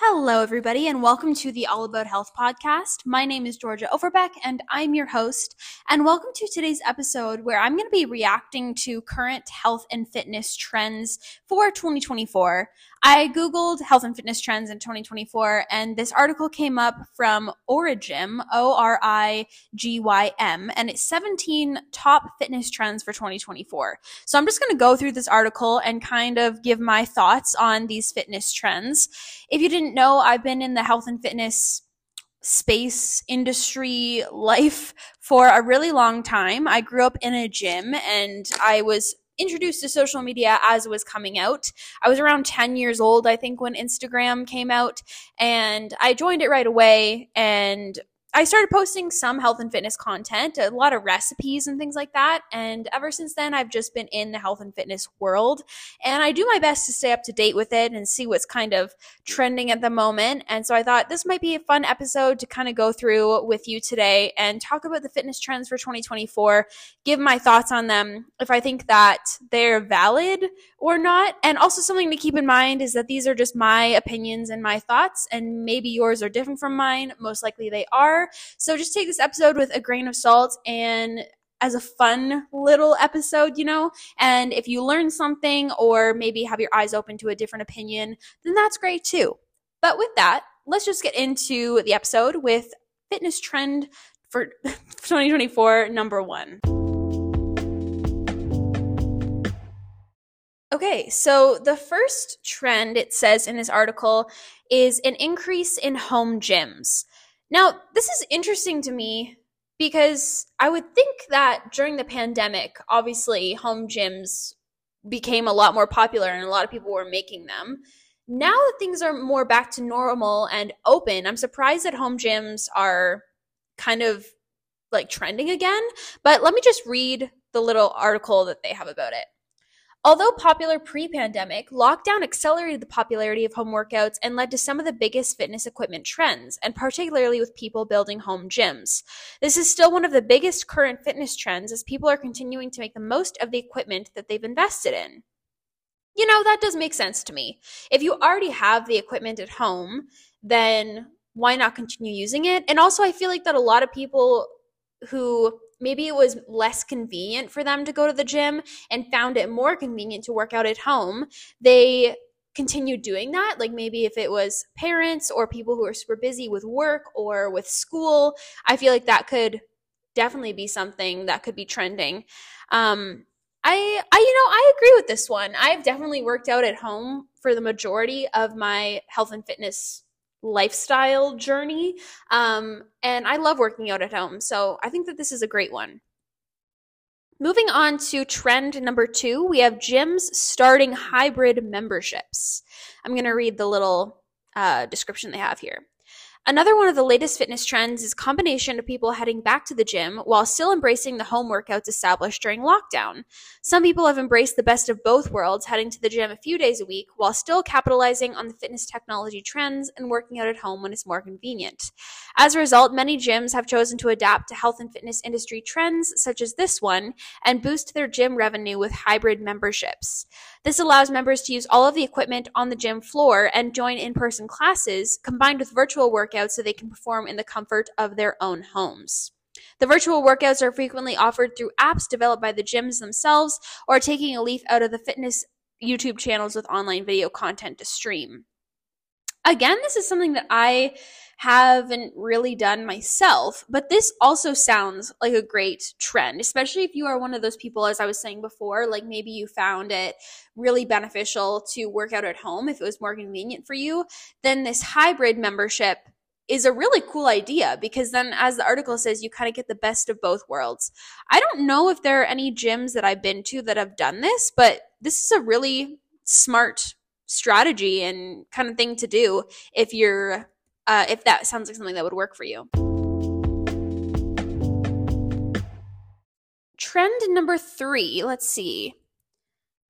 Hello, everybody, and welcome to the All About Health podcast. My name is Georgia Overbeck, and I'm your host. And welcome to today's episode where I'm going to be reacting to current health and fitness trends for 2024. I Googled health and fitness trends in 2024, and this article came up from Origym, O R I G Y M, and it's 17 top fitness trends for 2024. So I'm just going to go through this article and kind of give my thoughts on these fitness trends. If you didn't know, I've been in the health and fitness space industry life for a really long time. I grew up in a gym and I was introduced to social media as it was coming out. I was around 10 years old, I think, when Instagram came out, and I joined it right away. And I started posting some health and fitness content, a lot of recipes and things like that. And ever since then, I've just been in the health and fitness world. And I do my best to stay up to date with it and see what's kind of trending at the moment. And so I thought this might be a fun episode to kind of go through with you today and talk about the fitness trends for 2024, give my thoughts on them, if I think that they're valid or not. And also, something to keep in mind is that these are just my opinions and my thoughts, and maybe yours are different from mine. Most likely they are. So just take this episode with a grain of salt and as a fun little episode, you know? And if you learn something or maybe have your eyes open to a different opinion, then that's great too. But with that, let's just get into the episode with fitness trend for 2024 number 1. Okay, so the first trend it says in this article is an increase in home gyms. Now, this is interesting to me because I would think that during the pandemic, obviously, home gyms became a lot more popular and a lot of people were making them. Now that things are more back to normal and open, I'm surprised that home gyms are kind of like trending again. But let me just read the little article that they have about it. Although popular pre pandemic, lockdown accelerated the popularity of home workouts and led to some of the biggest fitness equipment trends, and particularly with people building home gyms. This is still one of the biggest current fitness trends as people are continuing to make the most of the equipment that they've invested in. You know, that does make sense to me. If you already have the equipment at home, then why not continue using it? And also, I feel like that a lot of people who maybe it was less convenient for them to go to the gym and found it more convenient to work out at home, they continued doing that. Like maybe if it was parents or people who are super busy with work or with school, I feel like that could definitely be something that could be trending. Um, I, I, you know, I agree with this one. I've definitely worked out at home for the majority of my health and fitness lifestyle journey. Um, and I love working out at home. So I think that this is a great one. Moving on to trend number two, we have gyms starting hybrid memberships. I'm going to read the little uh, description they have here. Another one of the latest fitness trends is combination of people heading back to the gym while still embracing the home workouts established during lockdown. Some people have embraced the best of both worlds, heading to the gym a few days a week while still capitalizing on the fitness technology trends and working out at home when it's more convenient. As a result, many gyms have chosen to adapt to health and fitness industry trends such as this one and boost their gym revenue with hybrid memberships. This allows members to use all of the equipment on the gym floor and join in-person classes combined with virtual workouts workouts so they can perform in the comfort of their own homes. The virtual workouts are frequently offered through apps developed by the gyms themselves or taking a leaf out of the fitness YouTube channels with online video content to stream. Again, this is something that I haven't really done myself, but this also sounds like a great trend, especially if you are one of those people, as I was saying before, like maybe you found it really beneficial to work out at home if it was more convenient for you, then this hybrid membership is a really cool idea because then as the article says you kind of get the best of both worlds. I don't know if there are any gyms that i've been to that have done this but this is a really smart strategy and kind of thing to do if you're uh, if that sounds like something that would work for you. Trend number three let's see.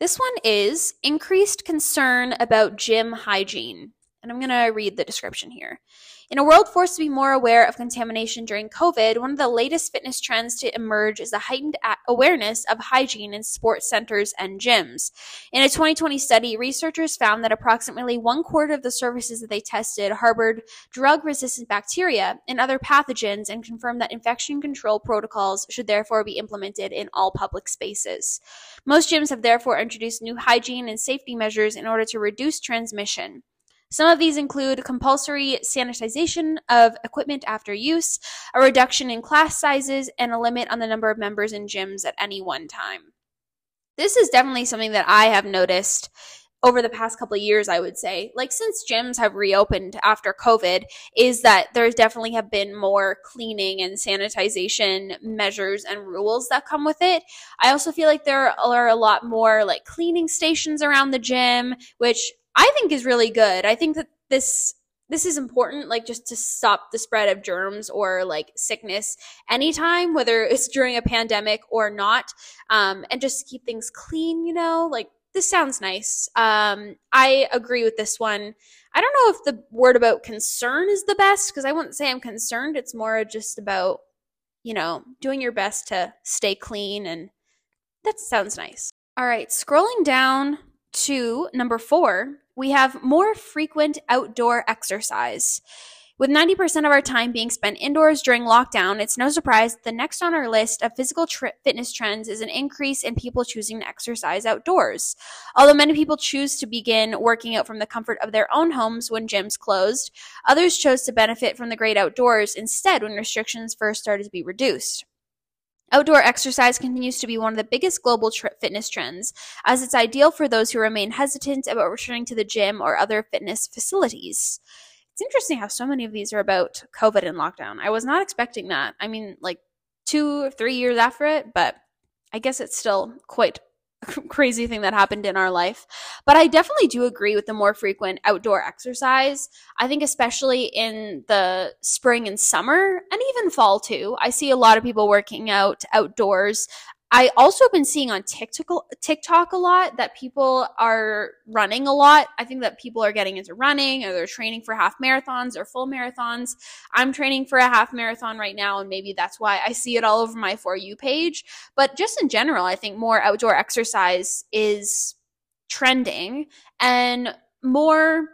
This one is increased concern about gym hygiene And I'm going to read the description here. In a world forced to be more aware of contamination during COVID, one of the latest fitness trends to emerge is the heightened awareness of hygiene in sports centers and gyms. In a 2020 study, researchers found that approximately one quarter of the surfaces that they tested harbored drug resistant bacteria and other pathogens and confirmed that infection control protocols should therefore be implemented in all public spaces. Most gyms have therefore introduced new hygiene and safety measures in order to reduce transmission. Some of these include compulsory sanitization of equipment after use, a reduction in class sizes, and a limit on the number of members in gyms at any one time. This is definitely something that I have noticed over the past couple of years, I would say, like since gyms have reopened after COVID, is that there's definitely have been more cleaning and sanitization measures and rules that come with it. I also feel like there are a lot more like cleaning stations around the gym, which I think is really good. I think that this this is important like just to stop the spread of germs or like sickness anytime whether it's during a pandemic or not um, and just keep things clean you know? Like this sounds nice. Um, i agree with this one. I don't know if the word about concern is the best because i wouldn't say i'm concerned. It's more just about you know doing your best to stay clean and that sounds nice. All right scrolling down to number four we have more frequent outdoor exercise. With 90% of our time being spent indoors during lockdown, it's no surprise the next on our list of physical tr- fitness trends is an increase in people choosing to exercise outdoors. Although many people choose to begin working out from the comfort of their own homes when gyms closed, others chose to benefit from the great outdoors instead when restrictions first started to be reduced. Outdoor exercise continues to be one of the biggest global fitness trends, as it's ideal for those who remain hesitant about returning to the gym or other fitness facilities. It's interesting how so many of these are about COVID and lockdown. I was not expecting that. I mean, like two or three years after it, but I guess it's still quite crazy thing that happened in our life. But I definitely do agree with the more frequent outdoor exercise. I think, especially in the spring and summer, and even fall too, I see a lot of people working out outdoors. I also have been seeing on TikTok TikTok a lot that people are running a lot. I think that people are getting into running or they're training for half marathons or full marathons. I'm training for a half marathon right now and maybe that's why I see it all over my for you page. But just in general, I think more outdoor exercise is trending and more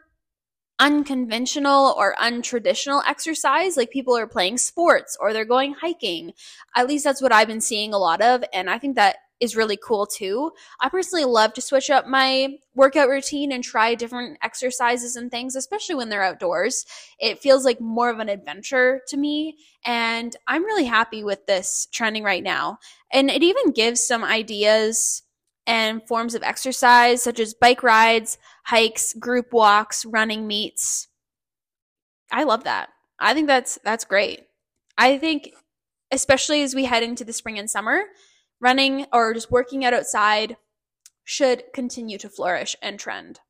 unconventional or untraditional exercise like people are playing sports or they're going hiking. At least that's what i've been seeing a lot of and i think that is really cool too. I personally love to switch up my workout routine and try different exercises and things especially when they're outdoors. It feels like more of an adventure to me and i'm really happy with this trending right now. And it even gives some ideas and forms of exercise such as bike rides, hikes, group walks, running meets. I love that. I think that's that's great. I think especially as we head into the spring and summer, running or just working out outside should continue to flourish and trend.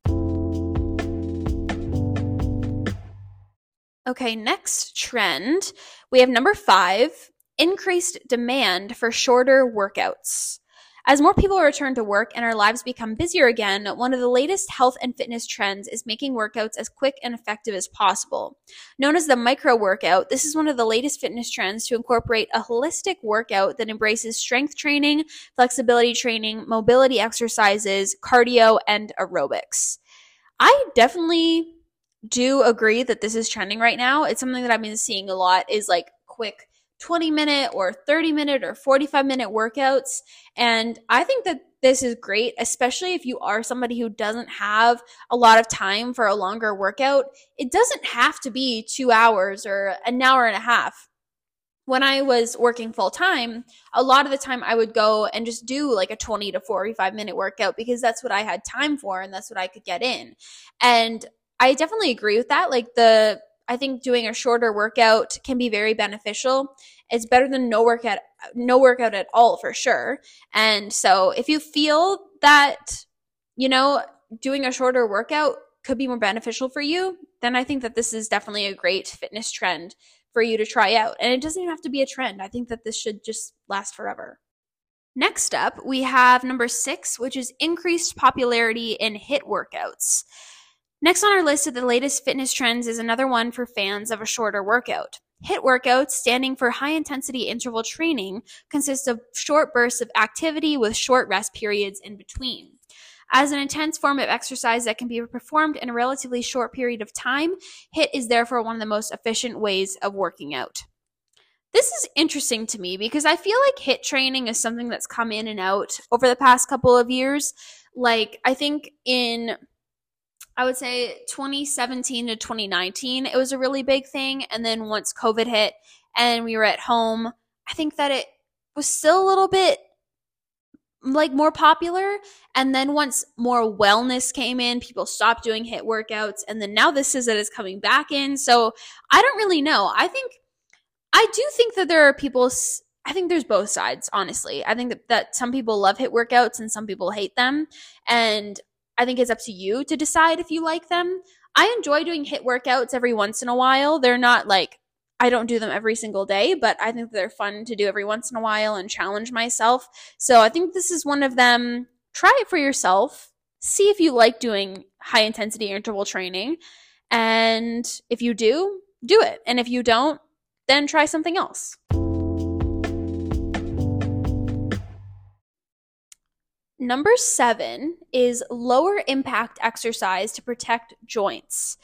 Okay, next trend, we have number 5, increased demand for shorter workouts. As more people return to work and our lives become busier again, one of the latest health and fitness trends is making workouts as quick and effective as possible. Known as the micro workout, this is one of the latest fitness trends to incorporate a holistic workout that embraces strength training, flexibility training, mobility exercises, cardio, and aerobics. I definitely do agree that this is trending right now. It's something that I've been seeing a lot is like quick 20 minute or 30 minute or 45 minute workouts. And I think that this is great, especially if you are somebody who doesn't have a lot of time for a longer workout. It doesn't have to be two hours or an hour and a half. When I was working full time, a lot of the time I would go and just do like a 20 to 45 minute workout because that's what I had time for and that's what I could get in. And I definitely agree with that. Like the I think doing a shorter workout can be very beneficial. It's better than no workout no workout at all for sure. And so if you feel that you know doing a shorter workout could be more beneficial for you, then I think that this is definitely a great fitness trend for you to try out. And it doesn't even have to be a trend. I think that this should just last forever. Next up, we have number 6, which is increased popularity in HIIT workouts. Next on our list of the latest fitness trends is another one for fans of a shorter workout. HIIT workouts, standing for high intensity interval training, consist of short bursts of activity with short rest periods in between. As an intense form of exercise that can be performed in a relatively short period of time, HIIT is therefore one of the most efficient ways of working out. This is interesting to me because I feel like HIIT training is something that's come in and out over the past couple of years. Like, I think in I would say 2017 to 2019, it was a really big thing. And then once COVID hit and we were at home, I think that it was still a little bit like more popular. And then once more wellness came in, people stopped doing HIIT workouts. And then now this is that it's coming back in. So I don't really know. I think, I do think that there are people, I think there's both sides, honestly. I think that, that some people love HIIT workouts and some people hate them. And I think it's up to you to decide if you like them. I enjoy doing HIIT workouts every once in a while. They're not like I don't do them every single day, but I think they're fun to do every once in a while and challenge myself. So I think this is one of them. Try it for yourself. See if you like doing high intensity interval training. And if you do, do it. And if you don't, then try something else. Number seven is lower impact exercise to protect joints.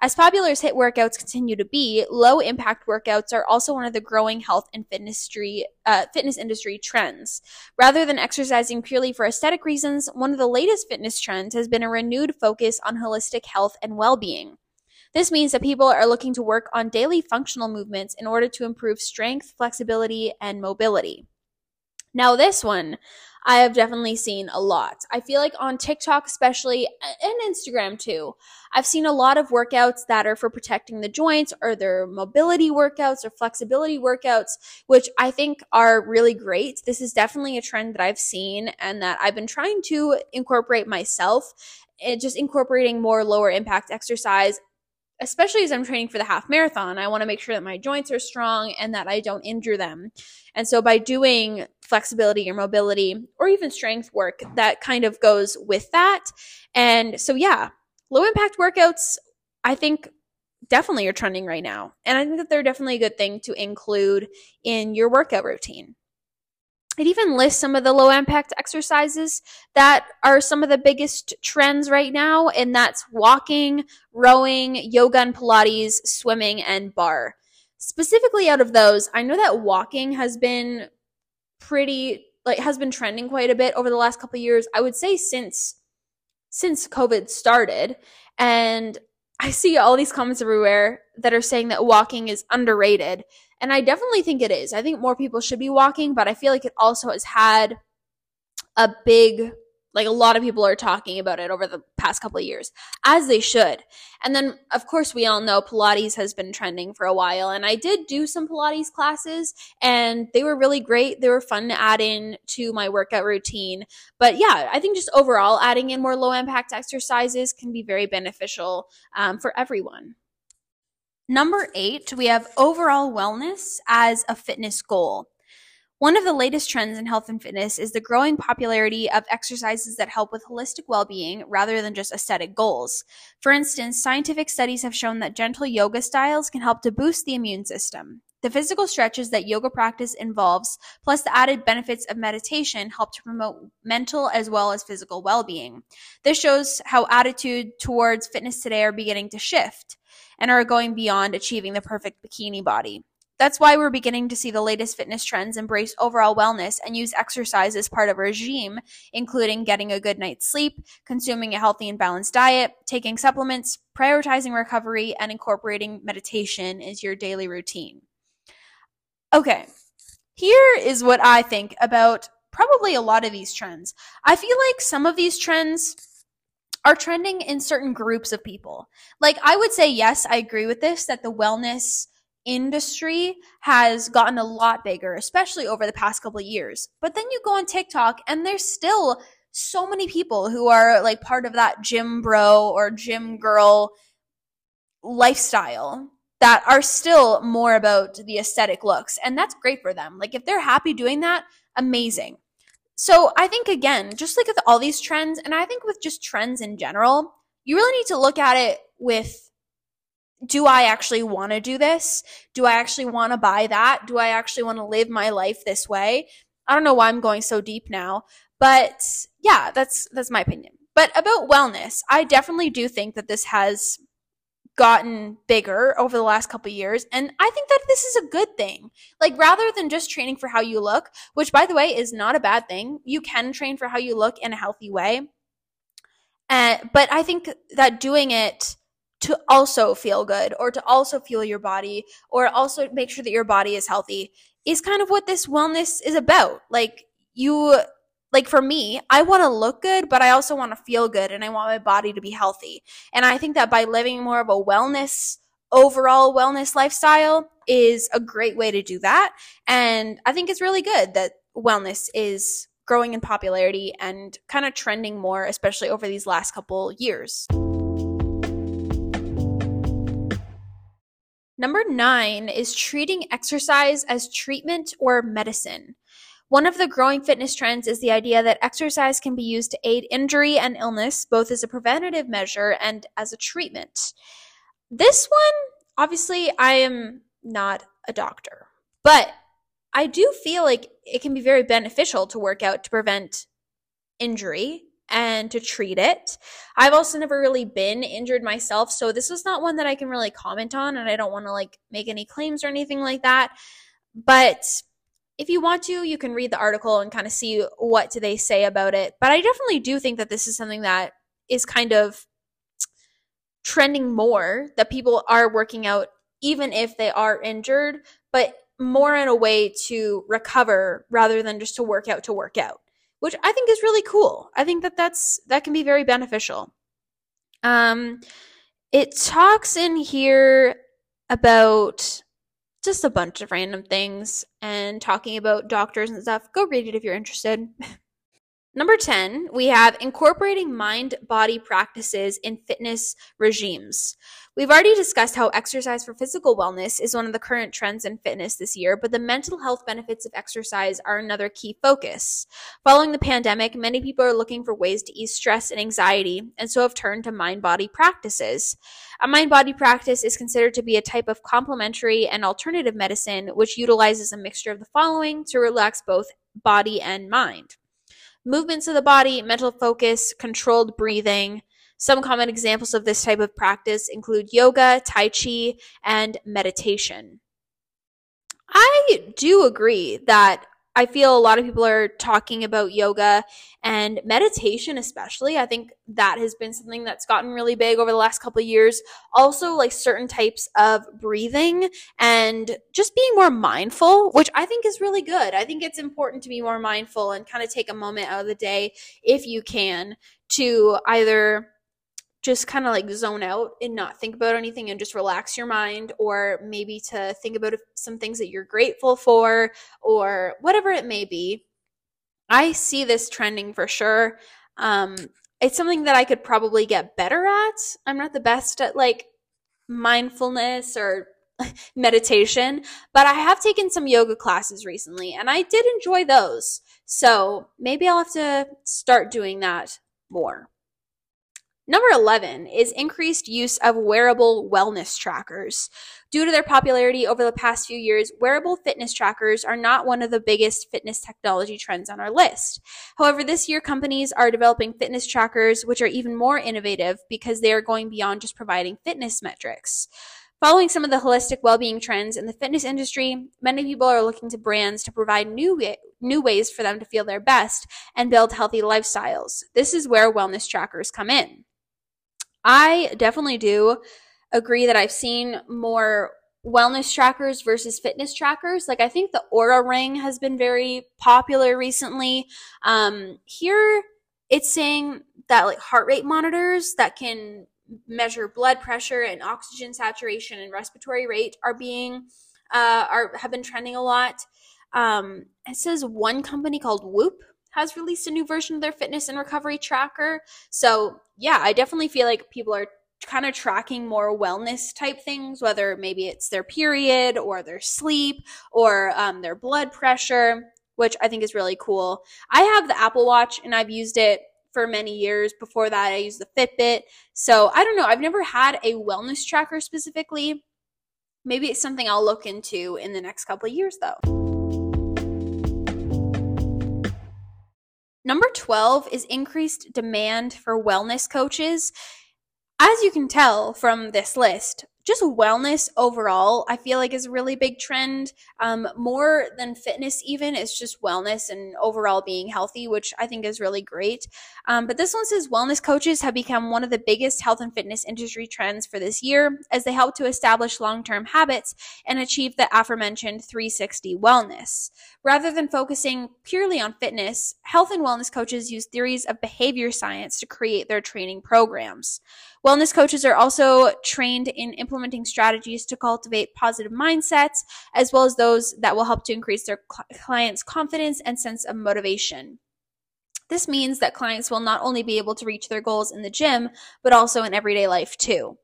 As popular as HIIT workouts continue to be, low impact workouts are also one of the growing health and fitness industry, uh, fitness industry trends. Rather than exercising purely for aesthetic reasons, one of the latest fitness trends has been a renewed focus on holistic health and well being. This means that people are looking to work on daily functional movements in order to improve strength, flexibility, and mobility. Now, this one I have definitely seen a lot. I feel like on TikTok, especially, and Instagram too, I've seen a lot of workouts that are for protecting the joints or their mobility workouts or flexibility workouts, which I think are really great. This is definitely a trend that I've seen and that I've been trying to incorporate myself. It just incorporating more lower impact exercise especially as I'm training for the half marathon, I want to make sure that my joints are strong and that I don't injure them. And so by doing flexibility or mobility or even strength work, that kind of goes with that. And so, yeah, low impact workouts, I think definitely are trending right now. And I think that they're definitely a good thing to include in your workout routine. It even lists some of the low impact exercises that are some of the biggest trends right now, and that's walking, rowing, yoga and Pilates, swimming, and barre. Specifically, out of those, I know that walking has been pretty like has been trending quite a bit over the last couple years. I would say since since COVID started, and I see all these comments everywhere that are saying that walking is underrated. And I definitely think it is. I think more people should be walking, but I feel like it also has had a big like a lot of people are talking about it over the past couple of years, as they should. And then, of course, we all know Pilates has been trending for a while. And I did do some Pilates classes, and they were really great. They were fun to add in to my workout routine. But yeah, I think just overall, adding in more low impact exercises can be very beneficial um, for everyone. Number eight, we have overall wellness as a fitness goal. One of the latest trends in health and fitness is the growing popularity of exercises that help with holistic well being rather than just aesthetic goals. For instance, scientific studies have shown that gentle yoga styles can help to boost the immune system. The physical stretches that yoga practice involves, plus the added benefits of meditation, help to promote mental as well as physical well being. This shows how attitude towards fitness today are beginning to shift and are going beyond achieving the perfect bikini body. That's why we're beginning to see the latest fitness trends embrace overall wellness and use exercise as part of a regime, including getting a good night's sleep, consuming a healthy and balanced diet, taking supplements, prioritizing recovery, and incorporating meditation as your daily routine. Okay, here is what I think about probably a lot of these trends. I feel like some of these trends are trending in certain groups of people. Like, I would say, yes, I agree with this, that the wellness industry has gotten a lot bigger, especially over the past couple of years. But then you go on TikTok and there's still so many people who are like part of that gym bro or gym girl lifestyle that are still more about the aesthetic looks. And that's great for them. Like, if they're happy doing that, amazing. So I think again, just like with all these trends, and I think with just trends in general, you really need to look at it with do I actually want to do this? Do I actually want to buy that? Do I actually want to live my life this way? I don't know why I'm going so deep now, but yeah, that's that's my opinion. But about wellness, I definitely do think that this has gotten bigger over the last couple years and i think that this is a good thing. Like rather than just training for how you look which by the way is not a bad thing you can train for how you look in a healthy way. And but i think that doing it to also feel good or to also fuel your body or also make sure that your body is healthy is kind of what this wellness is about. Like you like for me, I want to look good, but I also want to feel good and I want my body to be healthy. And I think that by living more of a wellness, overall wellness lifestyle is a great way to do that. And I think it's really good that wellness is growing in popularity and kind of trending more, especially over these last couple years. Number nine is treating exercise as treatment or medicine. One of the growing fitness trends is the idea that exercise can be used to aid injury and illness, both as a preventative measure and as a treatment. This one, obviously, I am not a doctor, but I do feel like it can be very beneficial to work out to prevent injury and to treat it. I've also never really been injured myself, so this is not one that I can really comment on, and I don't want to like make any claims or anything like that. But if you want to, you can read the article and kind of see what do they say about it. But I definitely do think that this is something that is kind of trending more that people are working out even if they are injured, but more in a way to recover rather than just to work out to work out, which I think is really cool. I think that that's that can be very beneficial. Um it talks in here about just a bunch of random things and talking about doctors and stuff. Go read it if you're interested. Number 10, we have incorporating mind body practices in fitness regimes. We've already discussed how exercise for physical wellness is one of the current trends in fitness this year, but the mental health benefits of exercise are another key focus. Following the pandemic, many people are looking for ways to ease stress and anxiety, and so have turned to mind body practices. A mind body practice is considered to be a type of complementary and alternative medicine which utilizes a mixture of the following to relax both body and mind movements of the body, mental focus, controlled breathing. Some common examples of this type of practice include yoga, Tai Chi, and meditation. I do agree that I feel a lot of people are talking about yoga and meditation, especially. I think that has been something that's gotten really big over the last couple of years. Also, like certain types of breathing and just being more mindful, which I think is really good. I think it's important to be more mindful and kind of take a moment out of the day, if you can, to either just kind of like zone out and not think about anything and just relax your mind, or maybe to think about some things that you're grateful for, or whatever it may be. I see this trending for sure. Um, it's something that I could probably get better at. I'm not the best at like mindfulness or meditation, but I have taken some yoga classes recently and I did enjoy those. So maybe I'll have to start doing that more. Number 11 is increased use of wearable wellness trackers. Due to their popularity over the past few years, wearable fitness trackers are not one of the biggest fitness technology trends on our list. However, this year companies are developing fitness trackers which are even more innovative because they are going beyond just providing fitness metrics. Following some of the holistic well-being trends in the fitness industry, many people are looking to brands to provide new new ways for them to feel their best and build healthy lifestyles. This is where wellness trackers come in. I definitely do agree that I've seen more wellness trackers versus fitness trackers. Like I think the Oura Ring has been very popular recently. Um, here it's saying that like heart rate monitors that can measure blood pressure and oxygen saturation and respiratory rate are being uh, are have been trending a lot. Um, it says one company called Whoop has released a new version of their fitness and recovery tracker. So, yeah, I definitely feel like people are kind of tracking more wellness type things, whether maybe it's their period or their sleep or um, their blood pressure, which I think is really cool. I have the Apple Watch and I've used it for many years. Before that, I used the Fitbit. So I don't know. I've never had a wellness tracker specifically. Maybe it's something I'll look into in the next couple of years, though. Number 12 is increased demand for wellness coaches. As you can tell from this list, just wellness overall, I feel like is a really big trend. Um, more than fitness, even, it's just wellness and overall being healthy, which I think is really great. Um, but this one says wellness coaches have become one of the biggest health and fitness industry trends for this year as they help to establish long term habits and achieve the aforementioned 360 wellness. Rather than focusing purely on fitness, health and wellness coaches use theories of behavior science to create their training programs. Wellness coaches are also trained in implementing strategies to cultivate positive mindsets, as well as those that will help to increase their cl- clients' confidence and sense of motivation. This means that clients will not only be able to reach their goals in the gym, but also in everyday life too.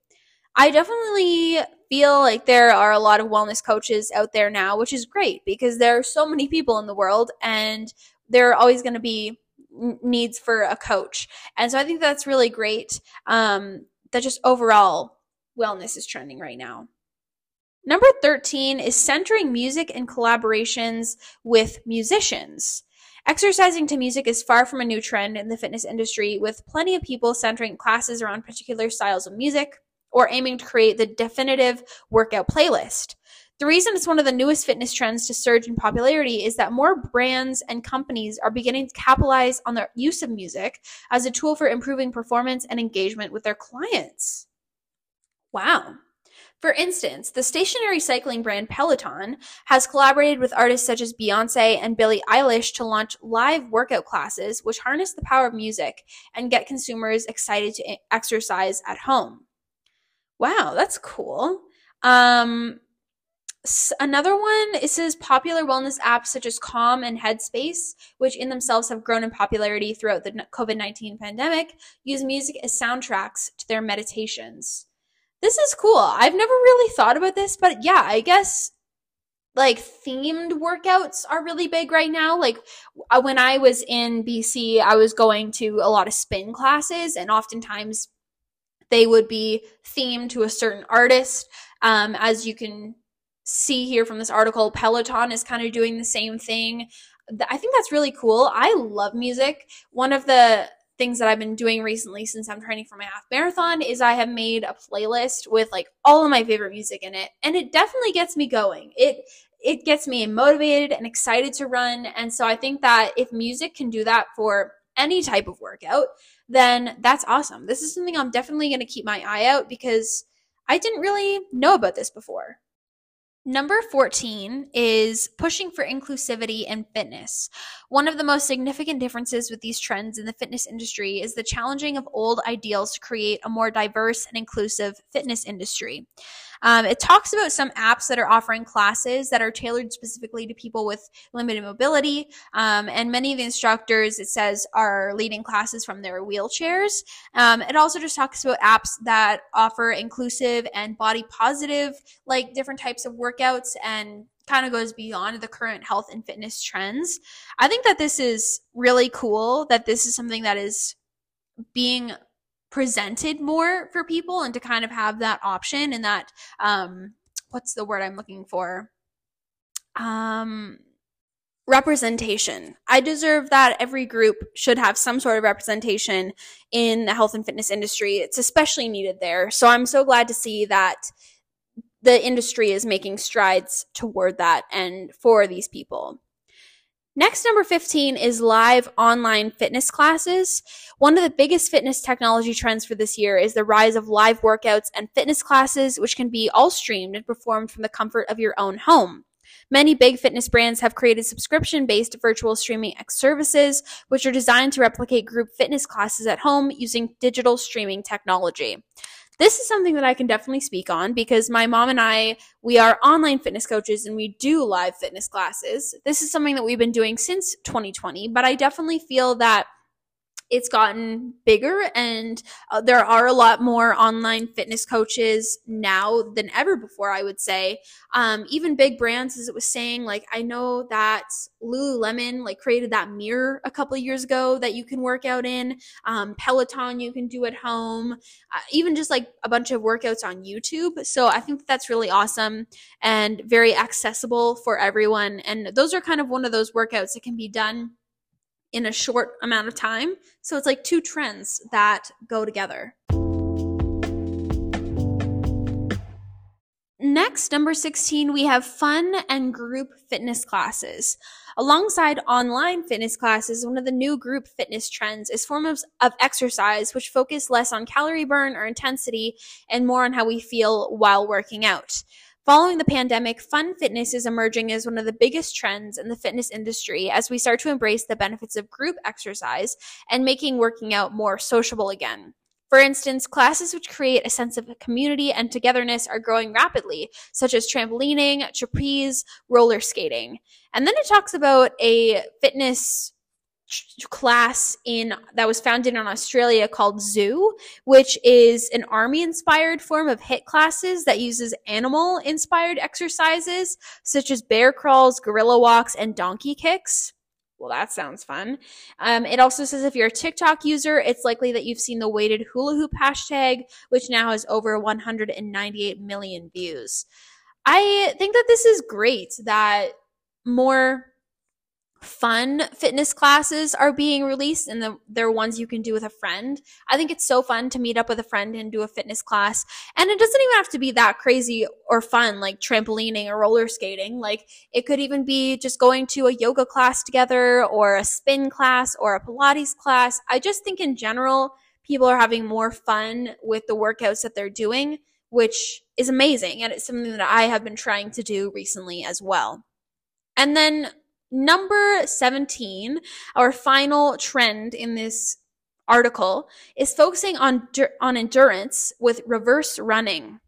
I definitely feel like there are a lot of wellness coaches out there now, which is great because there are so many people in the world and there are always going to be needs for a coach. And so I think that's really great. Um, that just overall wellness is trending right now. Number 13 is centering music and collaborations with musicians. Exercising to music is far from a new trend in the fitness industry, with plenty of people centering classes around particular styles of music or aiming to create the definitive workout playlist. The reason it's one of the newest fitness trends to surge in popularity is that more brands and companies are beginning to capitalize on the use of music as a tool for improving performance and engagement with their clients. Wow. For instance, the stationary cycling brand Peloton has collaborated with artists such as Beyonce and Billie Eilish to launch live workout classes which harness the power of music and get consumers excited to exercise at home. Wow, that's cool. Um, Another one, it says popular wellness apps such as Calm and Headspace, which in themselves have grown in popularity throughout the COVID 19 pandemic, use music as soundtracks to their meditations. This is cool. I've never really thought about this, but yeah, I guess like themed workouts are really big right now. Like uh, when I was in BC, I was going to a lot of spin classes, and oftentimes they would be themed to a certain artist. Um, as you can see here from this article, Peloton is kind of doing the same thing. I think that's really cool. I love music. One of the things that I've been doing recently since I'm training for my half marathon is I have made a playlist with like all of my favorite music in it and it definitely gets me going. It it gets me motivated and excited to run and so I think that if music can do that for any type of workout, then that's awesome. This is something I'm definitely going to keep my eye out because I didn't really know about this before. Number 14 is pushing for inclusivity in fitness. One of the most significant differences with these trends in the fitness industry is the challenging of old ideals to create a more diverse and inclusive fitness industry. Um, it talks about some apps that are offering classes that are tailored specifically to people with limited mobility. Um, and many of the instructors, it says, are leading classes from their wheelchairs. Um, it also just talks about apps that offer inclusive and body positive, like different types of workouts and kind of goes beyond the current health and fitness trends. I think that this is really cool that this is something that is being presented more for people and to kind of have that option and that um what's the word I'm looking for? Um representation. I deserve that every group should have some sort of representation in the health and fitness industry. It's especially needed there. So I'm so glad to see that the industry is making strides toward that and for these people. Next, number 15 is live online fitness classes. One of the biggest fitness technology trends for this year is the rise of live workouts and fitness classes, which can be all streamed and performed from the comfort of your own home. Many big fitness brands have created subscription based virtual streaming services, which are designed to replicate group fitness classes at home using digital streaming technology this is something that I can definitely speak on because my mom and I, we are online fitness coaches and we do live fitness classes. This is something that we've been doing since 2020, but I definitely feel that it's gotten bigger and uh, there are a lot more online fitness coaches now than ever before i would say. Um, even big brands as it was saying like i know that lululemon like created that mirror a couple of years ago that you can work out in. Um, peloton you can do at home. Uh, even just like a bunch of workouts on youtube. So i think that's really awesome and very accessible for everyone. And those are kind of one of those workouts that can be done in a short amount of time. So it's like two trends that go together. Next, number 16, we have fun and group fitness classes. Alongside online fitness classes, one of the new group fitness trends is forms of exercise which focus less on calorie burn or intensity and more on how we feel while working out. Following the pandemic, fun fitness is emerging as one of the biggest trends in the fitness industry as we start to embrace the benefits of group exercise and making working out more sociable again. For instance, classes which create a sense of community and togetherness are growing rapidly, such as trampolining, trapeze, roller skating. And then it talks about a fitness class in that was founded in Australia called Zuu, which is an army inspired form of HIIT classes that uses animal inspired exercises such as bear crawls, gorilla walks, and donkey kicks. Well, that sounds fun. Um, it also says if you're a TikTok user, it's likely that you've seen the weighted hula hoop hashtag, which now has over 198 million views. I think that this is great that more fun fitness classes are being released and the, they're ones you can do with a friend. I think it's so fun to meet up with a friend and do a fitness class. And it doesn't even have to be that crazy or fun like trampolining or roller skating. Like it could even be just going to a yoga class together or a spin class or a Pilates class. I just think in general, people are having more fun with the workouts that they're doing, which is amazing. And it's something that I have been trying to do recently as well. And then Number 17, our final trend in this article, is focusing on, on endurance with reverse running.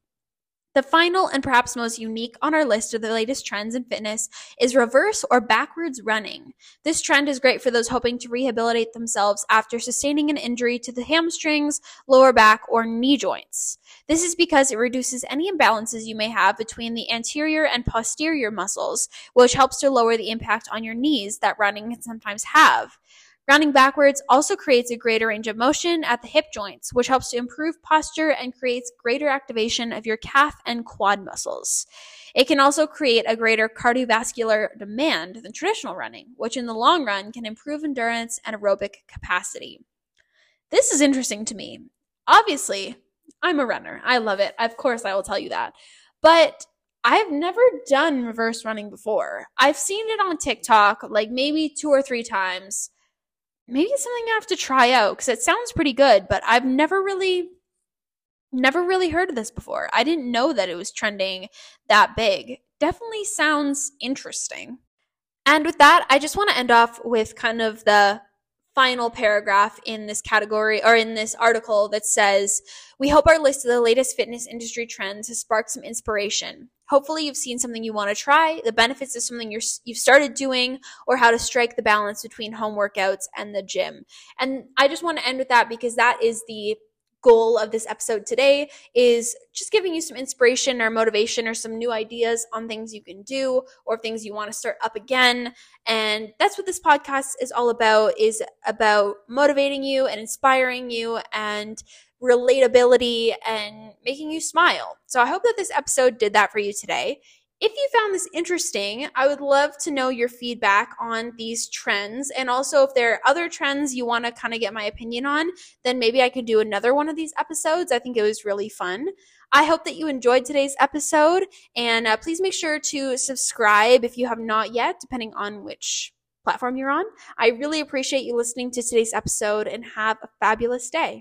The final and perhaps most unique on our list of the latest trends in fitness is reverse or backwards running. This trend is great for those hoping to rehabilitate themselves after sustaining an injury to the hamstrings, lower back, or knee joints. This is because it reduces any imbalances you may have between the anterior and posterior muscles, which helps to lower the impact on your knees that running can sometimes have. Rounding backwards also creates a greater range of motion at the hip joints, which helps to improve posture and creates greater activation of your calf and quad muscles. It can also create a greater cardiovascular demand than traditional running, which in the long run can improve endurance and aerobic capacity. This is interesting to me. Obviously, I'm a runner. I love it. Of course, I will tell you that. But I've never done reverse running before. I've seen it on TikTok like maybe two or three times maybe it's something I have to try out because it sounds pretty good, but I've never really never really heard of this before. I didn't know that it was trending that big. Definitely sounds interesting. And with that, I just want to end off with kind of the final paragraph in this category or in this article that says, We hope our list of the latest fitness industry trends has sparked some inspiration. Hopefully, you've seen something you want to try, the benefits of something you're, you've started doing, or how to strike the balance between home workouts and the gym. And I just want to end with that because that is the goal of this episode today is just giving you some inspiration or motivation or some new ideas on things you can do or things you want to start up again and that's what this podcast is all about is about motivating you and inspiring you and relatability and making you smile. So I hope that this episode did that for you today. If you found this interesting, I would love to know your feedback on these trends. And also, if there are other trends you want to kind of get my opinion on, then maybe I could do another one of these episodes. I think it was really fun. I hope that you enjoyed today's episode. And uh, please make sure to subscribe if you have not yet, depending on which platform you're on. I really appreciate you listening to today's episode and have a fabulous day.